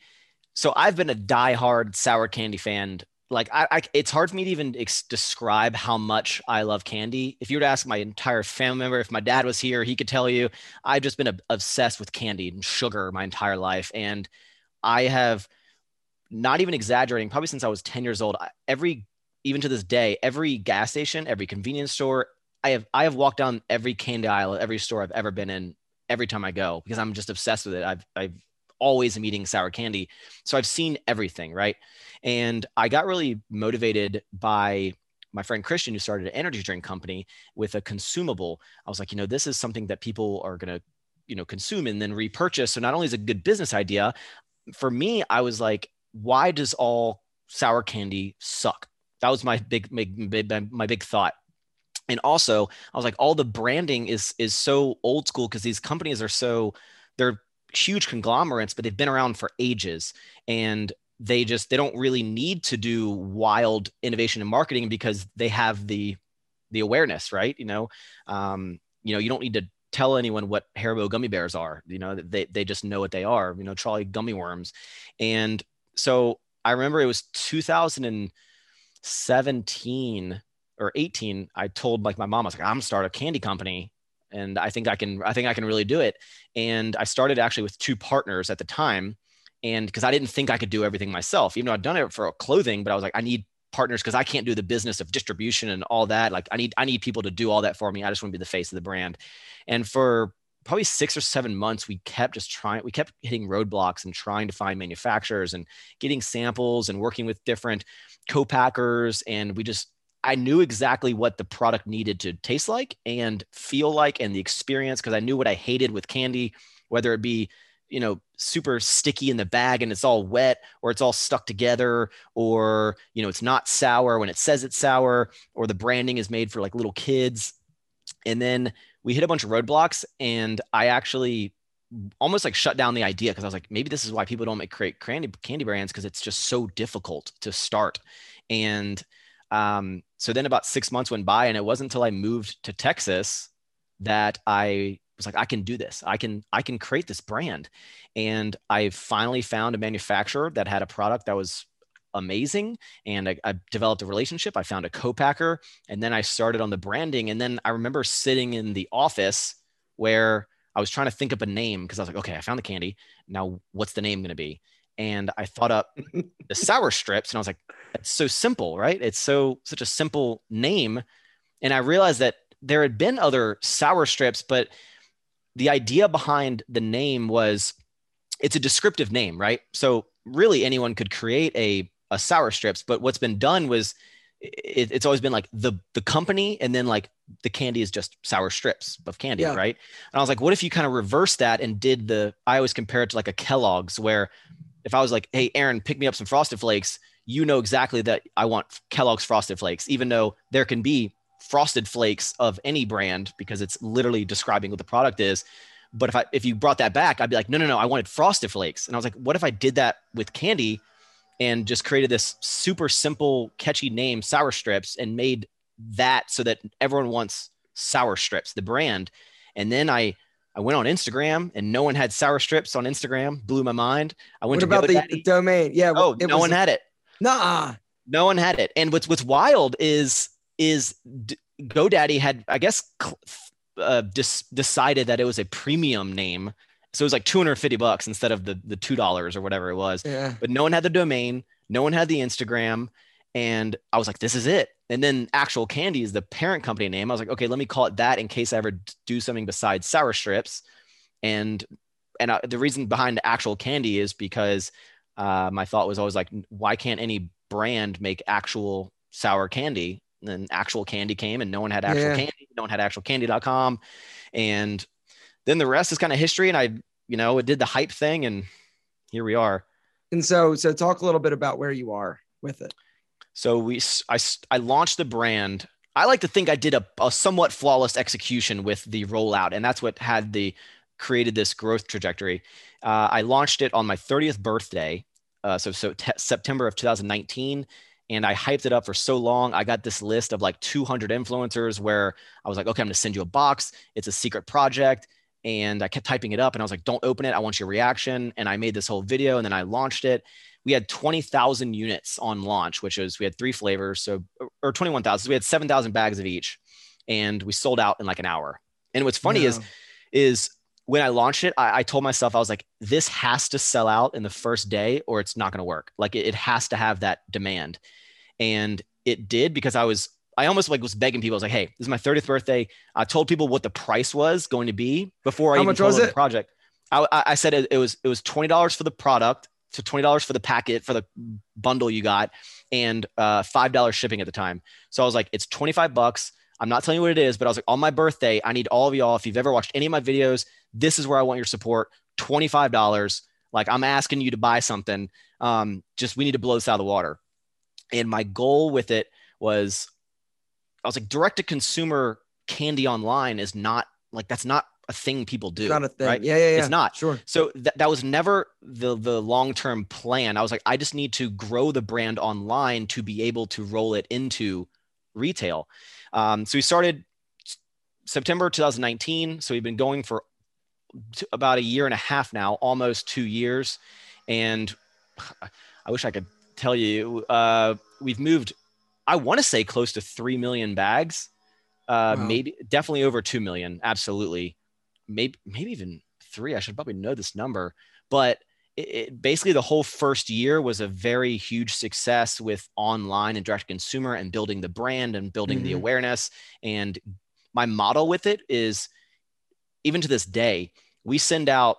so I've been a diehard sour candy fan like I, I, it's hard for me to even ex- describe how much I love candy. If you were to ask my entire family member, if my dad was here, he could tell you I've just been a, obsessed with candy and sugar my entire life. And I have not even exaggerating, probably since I was 10 years old, every, even to this day, every gas station, every convenience store, I have, I have walked down every candy aisle every store I've ever been in every time I go because I'm just obsessed with it. I've, I've always am eating sour candy. So I've seen everything, right? And I got really motivated by my friend Christian, who started an energy drink company with a consumable. I was like, you know, this is something that people are going to, you know, consume and then repurchase. So not only is it a good business idea, for me, I was like, why does all sour candy suck? That was my big, big, big my big thought and also i was like all the branding is is so old school because these companies are so they're huge conglomerates, but they've been around for ages and they just they don't really need to do wild innovation in marketing because they have the the awareness, right? You know, um, you know, you don't need to tell anyone what Haribo gummy bears are. You know, they they just know what they are. You know, Trolli gummy worms, and so I remember it was 2017 or 18. I told like my mom, I was like, I'm start a candy company and I think I can I think I can really do it. And I started actually with two partners at the time, And because I didn't think I could do everything myself, even though I'd done it for clothing, but I was like, I need partners because I can't do the business of distribution and all that. Like I need I need people to do all that for me. I just want to be the face of the brand. And for probably six or seven months, we kept just trying, we kept hitting roadblocks and trying to find manufacturers and getting samples and working with different co-packers. And we just, I knew exactly what the product needed to taste like and feel like and the experience because I knew what I hated with candy, whether it be, you know, super sticky in the bag and it's all wet or it's all stuck together or, you know, it's not sour when it says it's sour or the branding is made for like little kids. And then we hit a bunch of roadblocks and I actually almost like shut down the idea because I was like, maybe this is why people don't make create candy candy brands because it's just so difficult to start. And um, so then about six months went by, and it wasn't until I moved to Texas that I was like, I can do this. I can I can create this brand. And I finally found a manufacturer that had a product that was amazing. And I, I, developed a relationship. I found a co-packer, and then I started on the branding. And then I remember sitting in the office where I was trying to think up a name because I was like, okay, I found the candy. Now, what's the name going to be? And I thought up the *laughs* sour strips, and I was like, it's so simple, right? It's so such a simple name. And I realized that there had been other sour strips, but the idea behind the name was it's a descriptive name, right? So really anyone could create a a sour strips. But what's been done was it, it's always been like the the company and then like the candy is just sour strips of candy, yeah. right? And I was like, what if you kind of reverse that and did the I always compare it to like a Kellogg's where if I was like, hey Aaron, pick me up some frosted flakes, you know exactly that I want Kellogg's frosted flakes, even though there can be frosted flakes of any brand because it's literally describing what the product is. But if I if you brought that back, I'd be like, no, no, no, I wanted frosted flakes. And I was like, what if I did that with candy? and just created this super simple, catchy name, Sour Strips, and made that so that everyone wants Sour Strips, the brand. And then I I went on Instagram and no one had Sour Strips on Instagram. Blew my mind. I went what to about the domain? Yeah. Oh, no was, one had it. Nah. No one had it. And what's what's wild is is GoDaddy had I guess uh, dis- decided that it was a premium name so it was like 250 bucks instead of the the two dollars or whatever it was. Yeah. But no one had the domain, no one had the Instagram, and I was like, this is it. And then actual candy is the parent company name. I was like, okay, let me call it that in case I ever do something besides sour strips. And and I, the reason behind actual candy is because uh, my thought was always like, why can't any brand make actual sour candy? And then actual candy came, and no one had actual yeah. candy. No one had actualcandy.com, and then the rest is kind of history. And I you know, it did the hype thing and here we are. And so, so talk a little bit about where you are with it. So we, I, I launched the brand. I like to think I did a, a somewhat flawless execution with the rollout, and that's what had the created this growth trajectory. Uh, I launched it on my 30th birthday, uh, so so t- September of 2019, and I hyped it up for so long. I got this list of like 200 influencers where I was like, okay, I'm gonna send you a box. It's a secret project and I kept typing it up and I was like, don't open it. I want your reaction. And I made this whole video and then I launched it. We had 20,000 units on launch, which is we had three flavors. So, or 21,000. So we had 7,000 bags of each and we sold out in like an hour. And what's funny is, is when I launched it, I, I, told myself, I was like, this has to sell out in the first day or it's not going to work. Like it, it has to have that demand. And it did because I was I almost like was begging people. I was like, "Hey, this is my 30th birthday." I told people what the price was going to be before I How even much told was it? the project. I, I said it, it, was it was twenty dollars for the product, to twenty dollars for the packet for the bundle you got, and uh, five dollars shipping at the time. So I was like, "It's twenty five bucks." I'm not telling you what it is, but I was like, on my birthday, I need all of y'all. If you've ever watched any of my videos, this is where I want your support. Twenty five dollars. Like I'm asking you to buy something. Um, just we need to blow this out of the water. And my goal with it was I was like, direct to consumer candy online is not like that's not a thing people do. It's not a thing. Right? Yeah, yeah, yeah. It's not. Sure. So th- that was never the the long term plan. I was like, I just need to grow the brand online to be able to roll it into retail. Um, so we started September 2019. So we've been going for about a year and a half now, almost two years. And *sighs* I wish I could tell you, uh, we've moved I want to say close to 3 million bags. Uh, wow. maybe definitely over 2 million. Absolutely. Maybe, maybe even three. I should probably know this number, but it, it, basically the whole first year was a very huge success with online and direct consumer and building the brand and building mm-hmm. the awareness. And my model with it is even to this day, we send out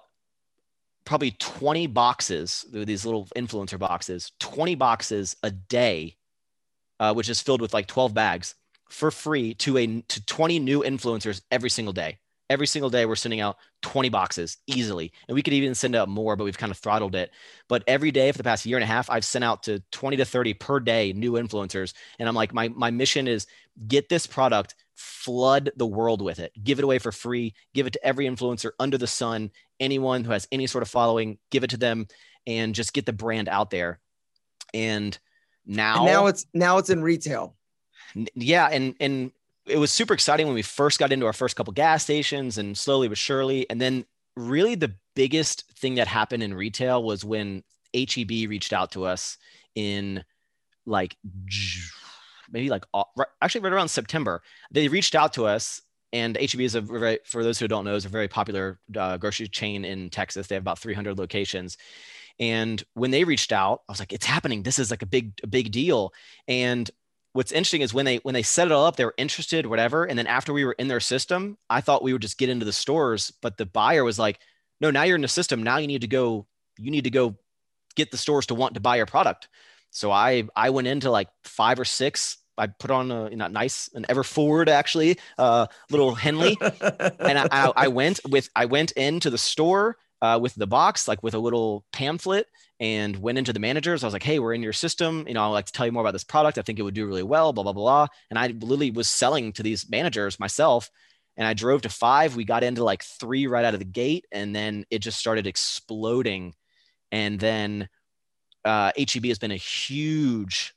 probably 20 boxes, these little influencer boxes, 20 boxes a day, uh, which is filled with like 12 bags for free to a to 20 new influencers every single day every single day we're sending out 20 boxes easily. And we could even send out more but we've kind of throttled it. But every day for the past year and a half i've sent out to 20 to 30 per day new influencers. And i'm like my, my mission is get this product flood the world with it. Give it away for free. Give it to every influencer under the sun anyone who has any sort of following give it to them and just get the brand out there. And now and now it's now it's in retail. Yeah and and it was super exciting when we first got into our first couple gas stations and slowly but surely. And then really the biggest thing that happened in retail was when HEB reached out to us in like maybe like actually right around September. They reached out to us and HEB is a very, for those who don't know, is a very popular uh, grocery chain in Texas. They have about 300 locations. And when they reached out, I was like, it's happening. This is like a big, a big deal. And what's interesting is when they when they set it all up, they were interested, whatever. And then after we were in their system, I thought we would just get into the stores, but the buyer was like, "No, now you're in the system. Now you need to go. You need to go get the stores to want to buy your product." So I I went into like five or six. I put on a you know, nice an ever forward actually, uh, little Henley, and I, I, I went with I went into the store uh, with the box, like with a little pamphlet, and went into the managers. I was like, hey, we're in your system. You know, I'd like to tell you more about this product. I think it would do really well, blah, blah, blah. And I literally was selling to these managers myself. And I drove to five. We got into like three right out of the gate. And then it just started exploding. And then uh, HEB has been a huge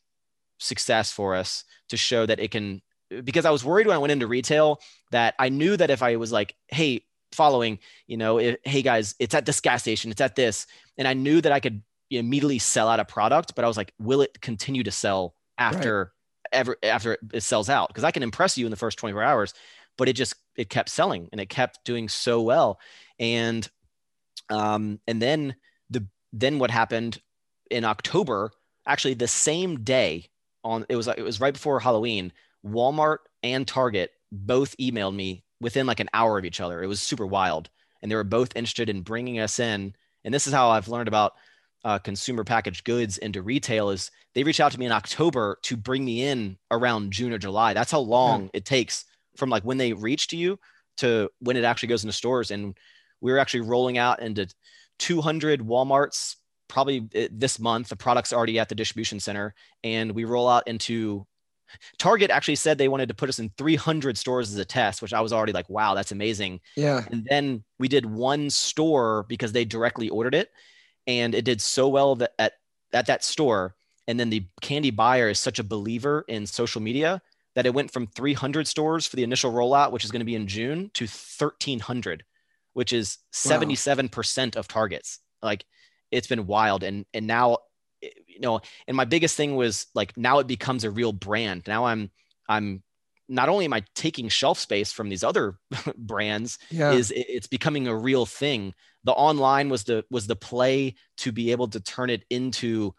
success for us to show that it can, because I was worried when I went into retail that I knew that if I was like, hey, following, you know, if, hey guys, it's at this gas station, it's at this. And I knew that I could immediately sell out a product, but I was like, will it continue to sell after right. ever after it sells out? Because I can impress you in the first 24 hours, but it just it kept selling and it kept doing so well. And um, and then the then what happened in October, actually the same day on it was it was right before Halloween, Walmart and Target both emailed me within like an hour of each other. It was super wild. And they were both interested in bringing us in. And this is how I've learned about uh, consumer packaged goods into retail is they reach out to me in October to bring me in around June or July. That's how long it takes from like when they reach to you to when it actually goes into stores. And we are actually rolling out into 200 Walmarts probably uh, this month. The product's already at the distribution center, and we roll out into Target actually said they wanted to put us in 300 stores as a test, which I was already like, wow, that's amazing. Yeah. And then we did one store because they directly ordered it and it did so well that at, at that store. And then the candy buyer is such a believer in social media that it went from 300 stores for the initial rollout, which is going to be in June, to 1,300, which is 77% wow. of targets. Like it's been wild. And, and now Eh, you know, and my biggest thing was like now it becomes a real brand. Now I'm I'm not only am I taking shelf space from these other *laughs* brands, yeah. is it's becoming a real thing. The online was the was the play to be able to turn it into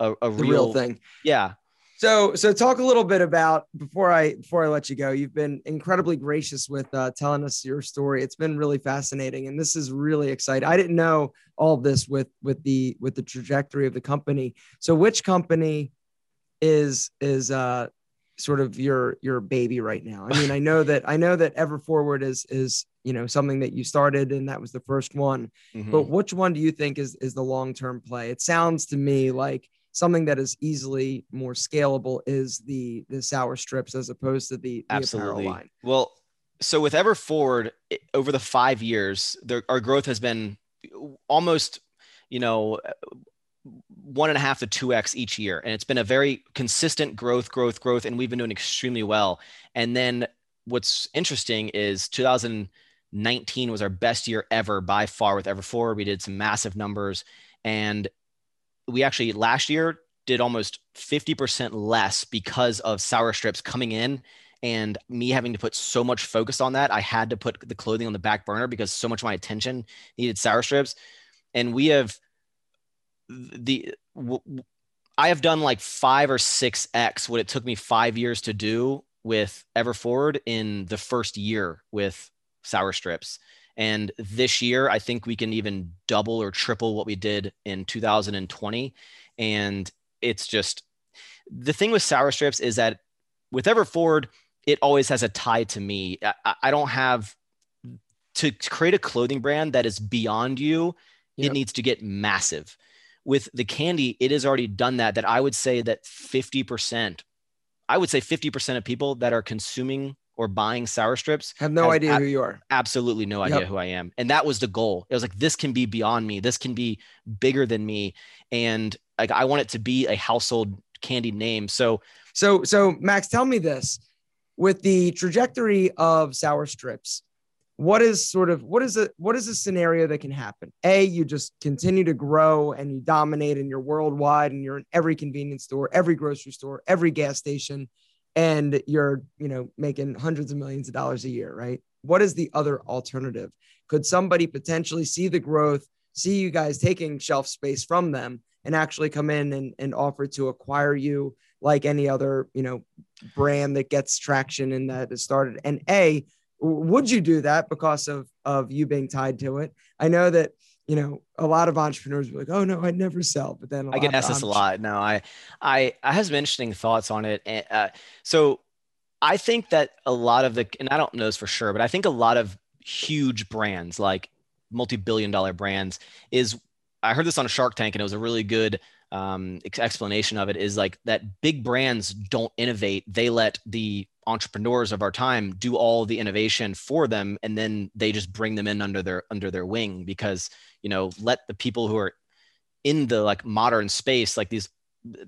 a, a real, real thing. Yeah. So, so talk a little bit about before I before I let you go. You've been incredibly gracious with uh, telling us your story. It's been really fascinating, and this is really exciting. I didn't know all this with with the with the trajectory of the company. So, which company is is uh, sort of your your baby right now? I mean, I know that I know that Ever Forward is is you know something that you started and that was the first one. Mm-hmm. But which one do you think is is the long term play? It sounds to me like something that is easily more scalable is the the sour strips as opposed to the, the Absolutely. line. Well, so with Ever Forward, over the five years, there, our growth has been almost, you know, uh, one and a half to two x each year, and it's been a very consistent growth, growth, growth, and we've been doing extremely well. And then what's interesting is 2019 was our best year ever by far with Ever Forward. We did some massive numbers, and we actually last year did almost 50% less because of sour strips coming in and me having to put so much focus on that. I had to put the clothing on the back burner because so much of my attention needed sour strips. And we have the I have done like five or six X what it took me five years to do with Ever Forward in the first year with Sour Strips. And this year, I think we can even double or triple what we did in 2020. And it's just the thing with Sour Strips is that with Ever Forward, it always has a tie to me. I, I don't have to create a clothing brand that is beyond you, yep. it needs to get massive with the candy, it has already done that. That I would say that 50%, I would say 50% of people that are consuming or buying sour strips have no idea ab- who you are. Absolutely no idea yep. who I am. And that was the goal. It was like, this can be beyond me. This can be bigger than me. And like, I want it to be a household candy name. So, so, so Maxx, tell me this with the trajectory of sour strips, what is sort of what is a what is a scenario that can happen a you just continue to grow and you dominate and you're worldwide and you're in every convenience store every grocery store every gas station and you're you know making hundreds of millions of dollars a year right? What is the other alternative? Could somebody potentially see the growth see you guys taking shelf space from them and actually come in and, and offer to acquire you like any other you know brand that gets traction and that is started? And a would you do that because of of you being tied to it? I know that you know a lot of entrepreneurs are like oh no i'd never sell but then i get asked this a lot. No i i i have some interesting thoughts on it uh, so i think that a lot of the and i don't know this for sure but i think a lot of huge brands like multi-billion dollar brands is i heard this on shark tank and it was a really good um, explanation of it is like that big brands don't innovate. They let the entrepreneurs of our time do all the innovation for them and then they just bring them in under their under their wing because you know let the people who are in the like modern space like these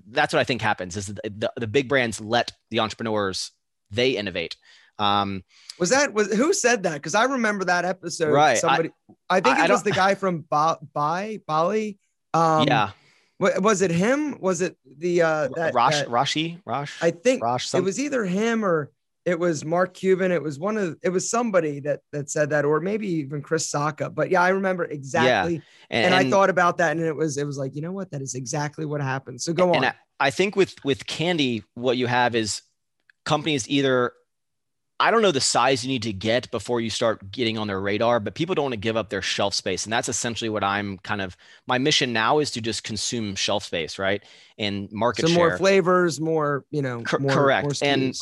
that's what i think happens is the, the, big brands let the entrepreneurs they innovate. Um was that was who said that? Because i remember that episode. Right. Somebody i, I think it I was the guy from ba- Bali Bali. Um yeah was it him? Was it the uh that, Rosh that, Rashi Rosh? I think Rosh it was either him or it was Mark Cuban. It was one of it was somebody that that said that, or maybe even Chris Sacca. But yeah, I remember exactly. Yeah. And, and, I thought about that, and it was it was like you know what, that is exactly what happened. So go on. I, I think with with candy, what you have is companies either I don't know the size you need to get before you start getting on their radar, but people don't want to give up their shelf space. And that's essentially what I'm kind of my mission now is to just consume shelf space, right? And market so share. more flavors, more, you know, more, correct. More and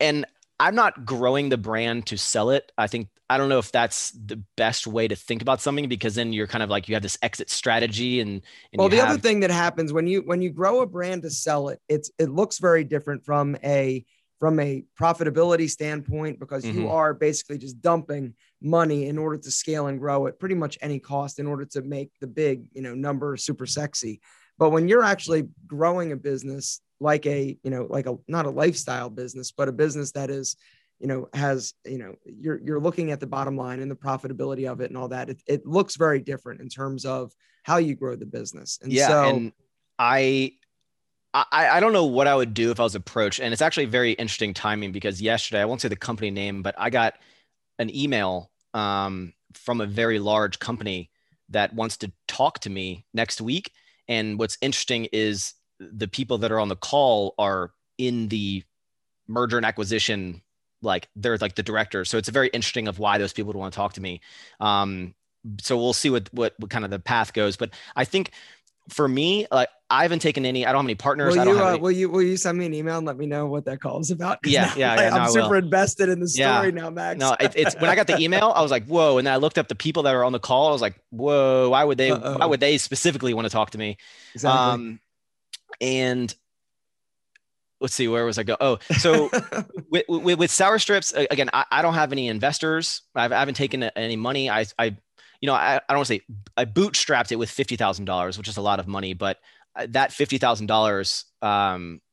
and I'm not growing the brand to sell it. I think I don't know if that's the best way to think about something because then you're kind of like you have this exit strategy and, and well the have... other thing that happens when you when you grow a brand to sell it it's it looks very different from a from a profitability standpoint because mm-hmm. you are basically just dumping money in order to scale and grow at pretty much any cost in order to make the big you know number super sexy but when you're actually growing a business like a you know like a not a lifestyle business but a business that is you know has you know you're you're looking at the bottom line and the profitability of it and all that it, it looks very different in terms of how you grow the business and yeah so and i I, I don't know what I would do if I was approached. And it's actually very interesting timing because yesterday, I won't say the company name, but I got an email um, from a very large company that wants to talk to me next week. And what's interesting is the people that are on the call are in the merger and acquisition, like they're like the directors. So it's very interesting of why those people would want to talk to me. Um, so we'll see what, what, what kind of the path goes. But I think for me, like I haven't taken any. I don't have any partners. Will you, uh, any... will you will you send me an email and let me know what that call is about? Yeah, yeah, like, yeah no, I'm super invested in the story yeah. now, Maxx. No, it, it's when I got the *laughs* email, I was like, whoa, and then I looked up the people that are on the call. I was like, whoa, why would they? Uh-oh. Why would they specifically want to talk to me? Exactly. Um, and let's see, where was I go? Oh, so *laughs* with, with, with, sour strips, again, I, I don't have any investors. I've, I haven't taken any money. I, I, you know, I, I don't want to say I bootstrapped it with fifty thousand dollars, which is a lot of money, but that fifty thousand um, dollars,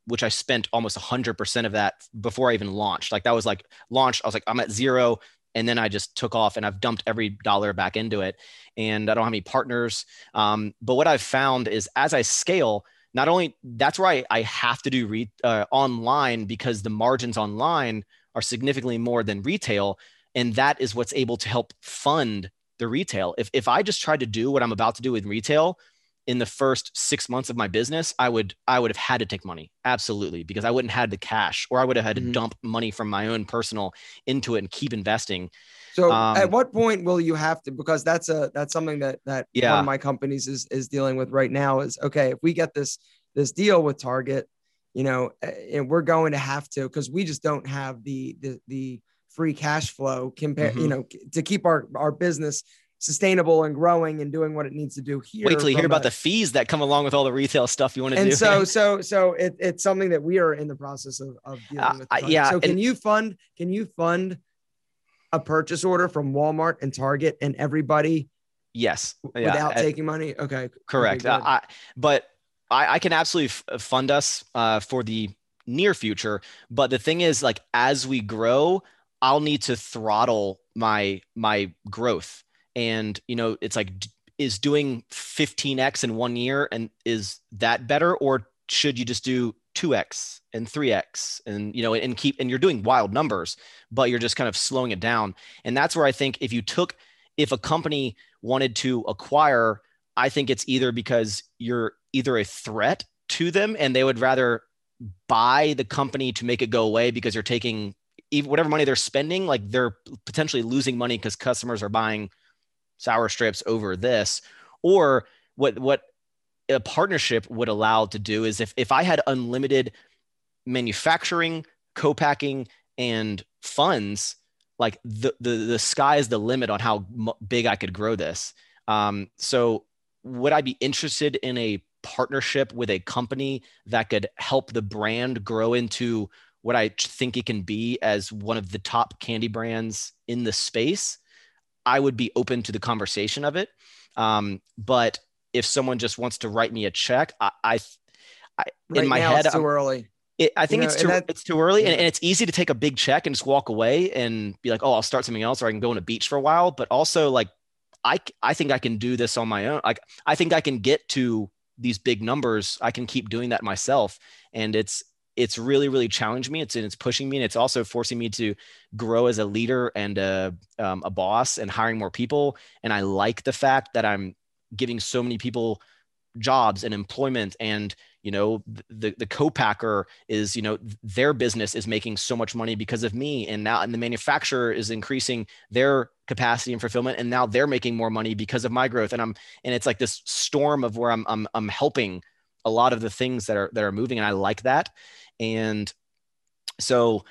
which I spent almost hundred percent of that before I even launched. Like that was like launched. I was like, I'm at zero, and then I just took off, and I've dumped every dollar back into it. And I don't have any partners. Um, but what I've found is as I scale, not only that's where I, I have to do re, uh, online because the margins online are significantly more than retail, and that is what's able to help fund the retail. If if I just tried to do what I'm about to do with retail in the first six months of my business, I would I would have had to take money absolutely because I wouldn't have had the cash, or I would have had to mm-hmm. dump money from my own personal into it and keep investing. So um, at what point will you have to? Because that's a that's something that that yeah. one of my companies is is dealing with right now. Is okay if we get this this deal with Target, you know, and we're going to have to because we just don't have the the the free cash flow compare mm-hmm. you know to keep our our business sustainable and growing and doing what it needs to do here. Wait till you hear about the fees that come along with all the retail stuff you want to and do. And so, *laughs* so, so it, it's something that we are in the process of, of dealing with. Uh, yeah. So can and, you fund, can you fund a purchase order from Walmart and Target and everybody? Yes. Without yeah. taking money. Okay. Correct. Okay, uh, I, but I, I, can absolutely f- fund us uh, for the near future. But the thing is like, as we grow, I'll need to throttle my, my growth and you know it's like is doing 15x in one year and is that better? Or should you just do 2x and 3x and you know and keep and you're doing wild numbers but you're just kind of slowing it down. And that's where i think if you took if a company wanted to acquire i think it's either because you're either a threat to them and they would rather buy the company to make it go away because you're taking even whatever money they're spending like they're potentially losing money because customers are buying sour strips over this or what what a partnership would allow to do is if if I had unlimited manufacturing, co-packing and funds, like the the the sky is the limit on how big I could grow this. Um, so would I be interested in a partnership with a company that could help the brand grow into what I think it can be as one of the top candy brands in the space? I would be open to the conversation of it. Um, but if someone just wants to write me a check, I, I, I right in my head, it's too I'm, early. It, I think you know, it's too that, it's too early, yeah. and, and, it's easy to take a big check and just walk away and be like, oh, I'll start something else, or I can go on a beach for a while. But also, like, I I think I can do this on my own. Like, I think I can get to these big numbers. I can keep doing that myself, and it's it's really really challenged me. It's and it's pushing me and it's also forcing me to grow as a leader and a, um, a boss and hiring more people. And i like the fact that i'm giving so many people jobs and employment and you know the the co-packer is you know their business is making so much money because of me. And now and the manufacturer is increasing their capacity and fulfillment and now they're making more money because of my growth. And i'm and it's like this storm of where i'm i'm, I'm helping a lot of the things that are that are moving and i like that and so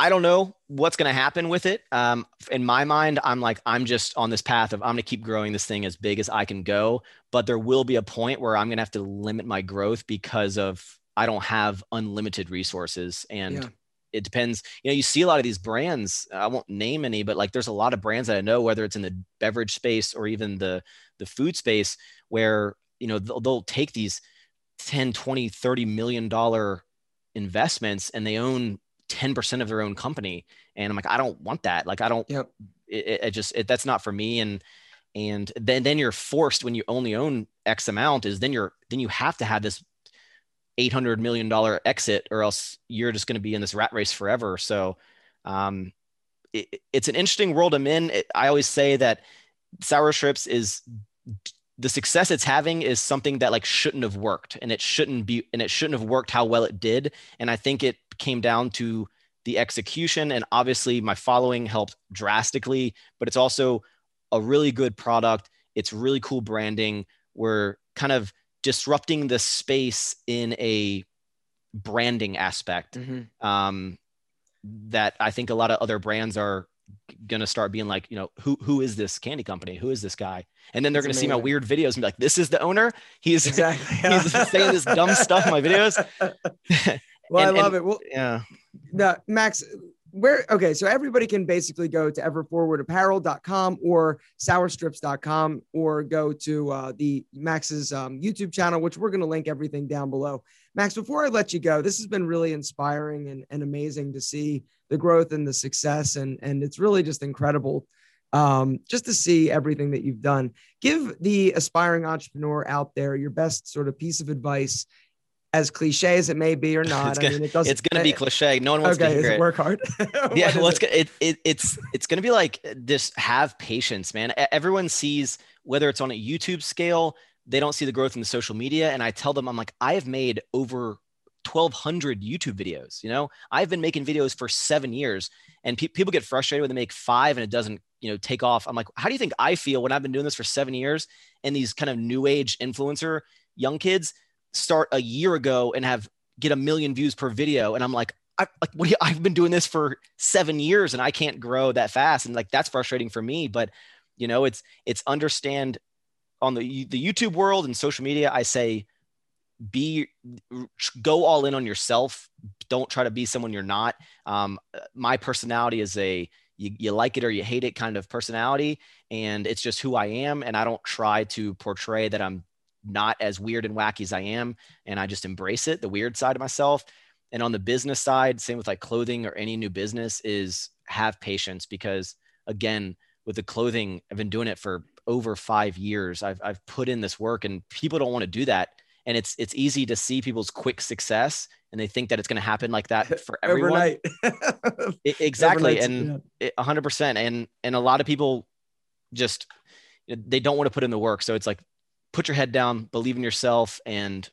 I don't know what's going to happen with it. Um, in my mind, I'm like, I'm just on this path of I'm going to keep growing this thing as big as I can go. But there will be a point where I'm going to have to limit my growth because of I don't have unlimited resources. And yeah. it depends. You know, you see a lot of these brands. I won't name any, but like there's a lot of brands that I know, whether it's in the beverage space or even the the food space, where you know they'll, they'll take these 10, 20, 30 million dollar investments and they own 10% of their own company. And i'm like i don't want that. Like i don't yep. it, it just it, that's not for me. And and then then you're forced when you only own x amount is then you're then you have to have this 800 million dollar exit or else you're just going to be in this rat race forever. So um it, it's an interesting world i'm in. I always say that sour strips is the success it's having is something that like shouldn't have worked and it shouldn't be and it shouldn't have worked how well it did and i think it came down to the execution and obviously my following helped drastically but it's also a really good product it's really cool branding we're kind of disrupting the space in a branding aspect mm-hmm. um, that i think a lot of other brands are to start being like, you know, who who is this candy company? Who is this guy? And then they're going to see my weird videos and be like, this is the owner. *laughs* He's exactly he's saying this dumb stuff in my videos. *laughs* well, and, I love and, it. Well, yeah. The Maxx, where okay, so everybody can basically go to everforwardapparel.com or sourstrips.com or go to uh, the Maxx's um, YouTube channel, which we're to link everything down below. Maxx, before I let you go, this has been really inspiring and, and amazing to see the growth and the success. And, and it's really just incredible um, just to see everything that you've done. Give the aspiring entrepreneur out there your best sort of piece of advice as cliche as it may be or *laughs* not. It's gonna, I mean, it doesn't. It's gonna be cliche. No one wants okay, to hear it. Work hard. *laughs* *laughs* yeah, well, it's, it, it, it's it's gonna be like just have patience, man. Everyone sees whether it's on a YouTube scale, they don't see the growth in the social media. And I tell them, I'm like, I have made over 1200 YouTube videos. You know, I've been making videos for seven years and pe- people get frustrated when they make five and it doesn't, you know, take off. I'm like, how do you think I feel when I've been doing this for seven years and these kind of new age influencer young kids start a year ago and have get a million views per video. And I'm like, I, like, what you, *laughs* I've been doing this for seven years and I can't grow that fast. And like, that's frustrating for me, but you know, it's, it's understand on the, the YouTube world and social media. I say, be go all in on yourself don't try to be someone you're not um, my personality is a you, you like it or you hate it kind of personality and it's just who i am and i don't try to portray that i'm not as weird and wacky as i am and i just embrace it the weird side of myself and on the business side same with like clothing or any new business is have patience because again with the clothing i've been doing it for over five years i've, I've put in this work and people don't want to do that. And it's it's easy to see people's quick success and they think that it's going to happen like that for *laughs* everyone. It, *laughs* exactly. And yeah. 100% and and a lot of people just they don't want to put in the work. So it's like put your head down believe in yourself and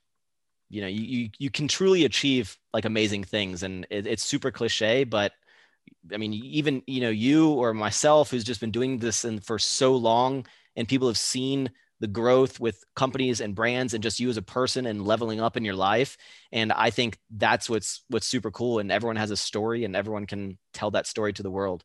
you know you you, you can truly achieve like amazing things. And it, it's super cliche but i mean even you know you or myself who's just been doing this and for so long and people have seen the growth with companies and brands and just you as a person and leveling up in your life. And i think that's what's what's super cool. And everyone has a story and everyone can tell that story to the world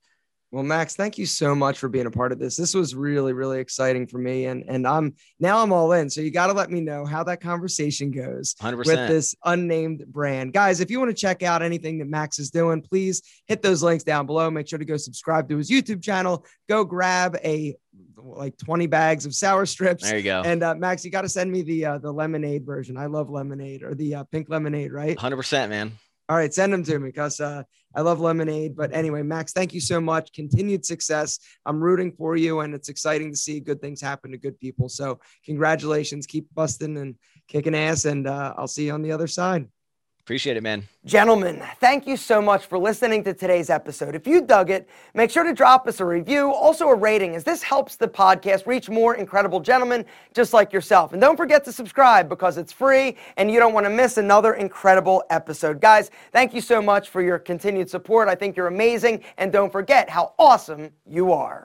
well, Maxx, thank you so much for being a part of this. This was really, really exciting for me, and and I'm now I'm all in. So you got to let me know how that conversation goes 100%. with this unnamed brand, guys. If you want to check out anything that Maxx is doing, please hit those links down below. Make sure to go subscribe to his YouTube channel. Go grab a like 20 bags of sour strips. There you go. And uh, Maxx, you got to send me the uh, the lemonade version. I love lemonade or the uh, pink lemonade, right? 100%, man. All right, send them to me because uh, I love lemonade. But anyway, Maxx, thank you so much. Continued success. I'm rooting for you, and it's exciting to see good things happen to good people. So, congratulations. Keep busting and kicking ass, and uh, I'll see you on the other side. Appreciate it, man. Gentlemen, thank you so much for listening to today's episode. If you dug it, make sure to drop us a review, also a rating, as this helps the podcast reach more incredible gentlemen just like yourself. And don't forget to subscribe because it's free and you don't want to miss another incredible episode. Guys, thank you so much for your continued support. I think you're amazing. And don't forget how awesome you are.